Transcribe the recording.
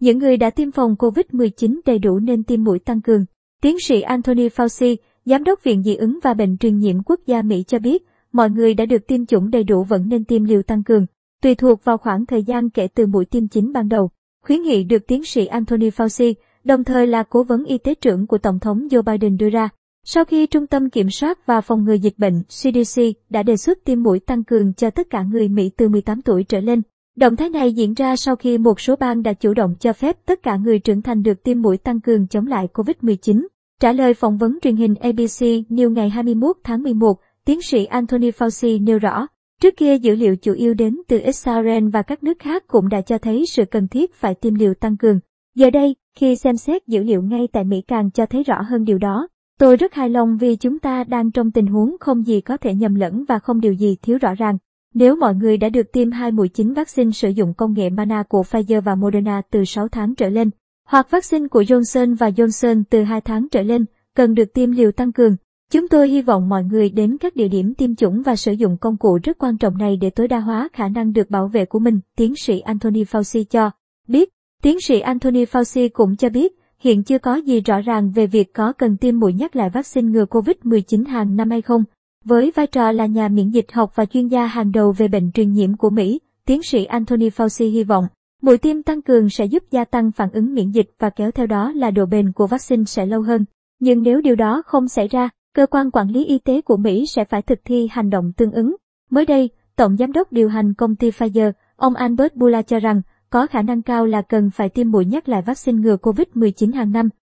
Những người đã tiêm phòng COVID-19 đầy đủ nên tiêm mũi tăng cường. Tiến sĩ Anthony Fauci, Giám đốc Viện Dị ứng và Bệnh truyền nhiễm quốc gia Mỹ cho biết, mọi người đã được tiêm chủng đầy đủ vẫn nên tiêm liều tăng cường, tùy thuộc vào khoảng thời gian kể từ mũi tiêm chính ban đầu. Khuyến nghị được tiến sĩ Anthony Fauci, đồng thời là cố vấn y tế trưởng của Tổng thống Joe Biden đưa ra. Sau khi Trung tâm Kiểm soát và Phòng ngừa Dịch bệnh CDC đã đề xuất tiêm mũi tăng cường cho tất cả người Mỹ từ 18 tuổi trở lên, động thái này diễn ra sau khi một số bang đã chủ động cho phép tất cả người trưởng thành được tiêm mũi tăng cường chống lại COVID-19. Trả lời phỏng vấn truyền hình ABC News ngày 21 tháng 11, tiến sĩ Anthony Fauci nêu rõ, trước kia dữ liệu chủ yếu đến từ Israel và các nước khác cũng đã cho thấy sự cần thiết phải tiêm liều tăng cường. Giờ đây, khi xem xét dữ liệu ngay tại Mỹ càng cho thấy rõ hơn điều đó, tôi rất hài lòng vì chúng ta đang trong tình huống không gì có thể nhầm lẫn và không điều gì thiếu rõ ràng. Nếu mọi người đã được tiêm hai mũi chính vaccine sử dụng công nghệ Mana của Pfizer và Moderna từ 6 tháng trở lên, hoặc vaccine của Johnson và Johnson từ 2 tháng trở lên, cần được tiêm liều tăng cường. Chúng tôi hy vọng mọi người đến các địa điểm tiêm chủng và sử dụng công cụ rất quan trọng này để tối đa hóa khả năng được bảo vệ của mình, tiến sĩ Anthony Fauci cho biết. Tiến sĩ Anthony Fauci cũng cho biết, hiện chưa có gì rõ ràng về việc có cần tiêm mũi nhắc lại vaccine ngừa COVID-19 hàng năm hay không. Với vai trò là nhà miễn dịch học và chuyên gia hàng đầu về bệnh truyền nhiễm của Mỹ, tiến sĩ Anthony Fauci hy vọng Mũi tiêm tăng cường sẽ giúp gia tăng phản ứng miễn dịch và kéo theo đó là độ bền của vaccine sẽ lâu hơn. Nhưng nếu điều đó không xảy ra, cơ quan quản lý y tế của Mỹ sẽ phải thực thi hành động tương ứng. Mới đây, Tổng Giám đốc điều hành công ty Pfizer, ông Albert Bourla cho rằng có khả năng cao là cần phải tiêm mũi nhắc lại vaccine ngừa COVID-19 hàng năm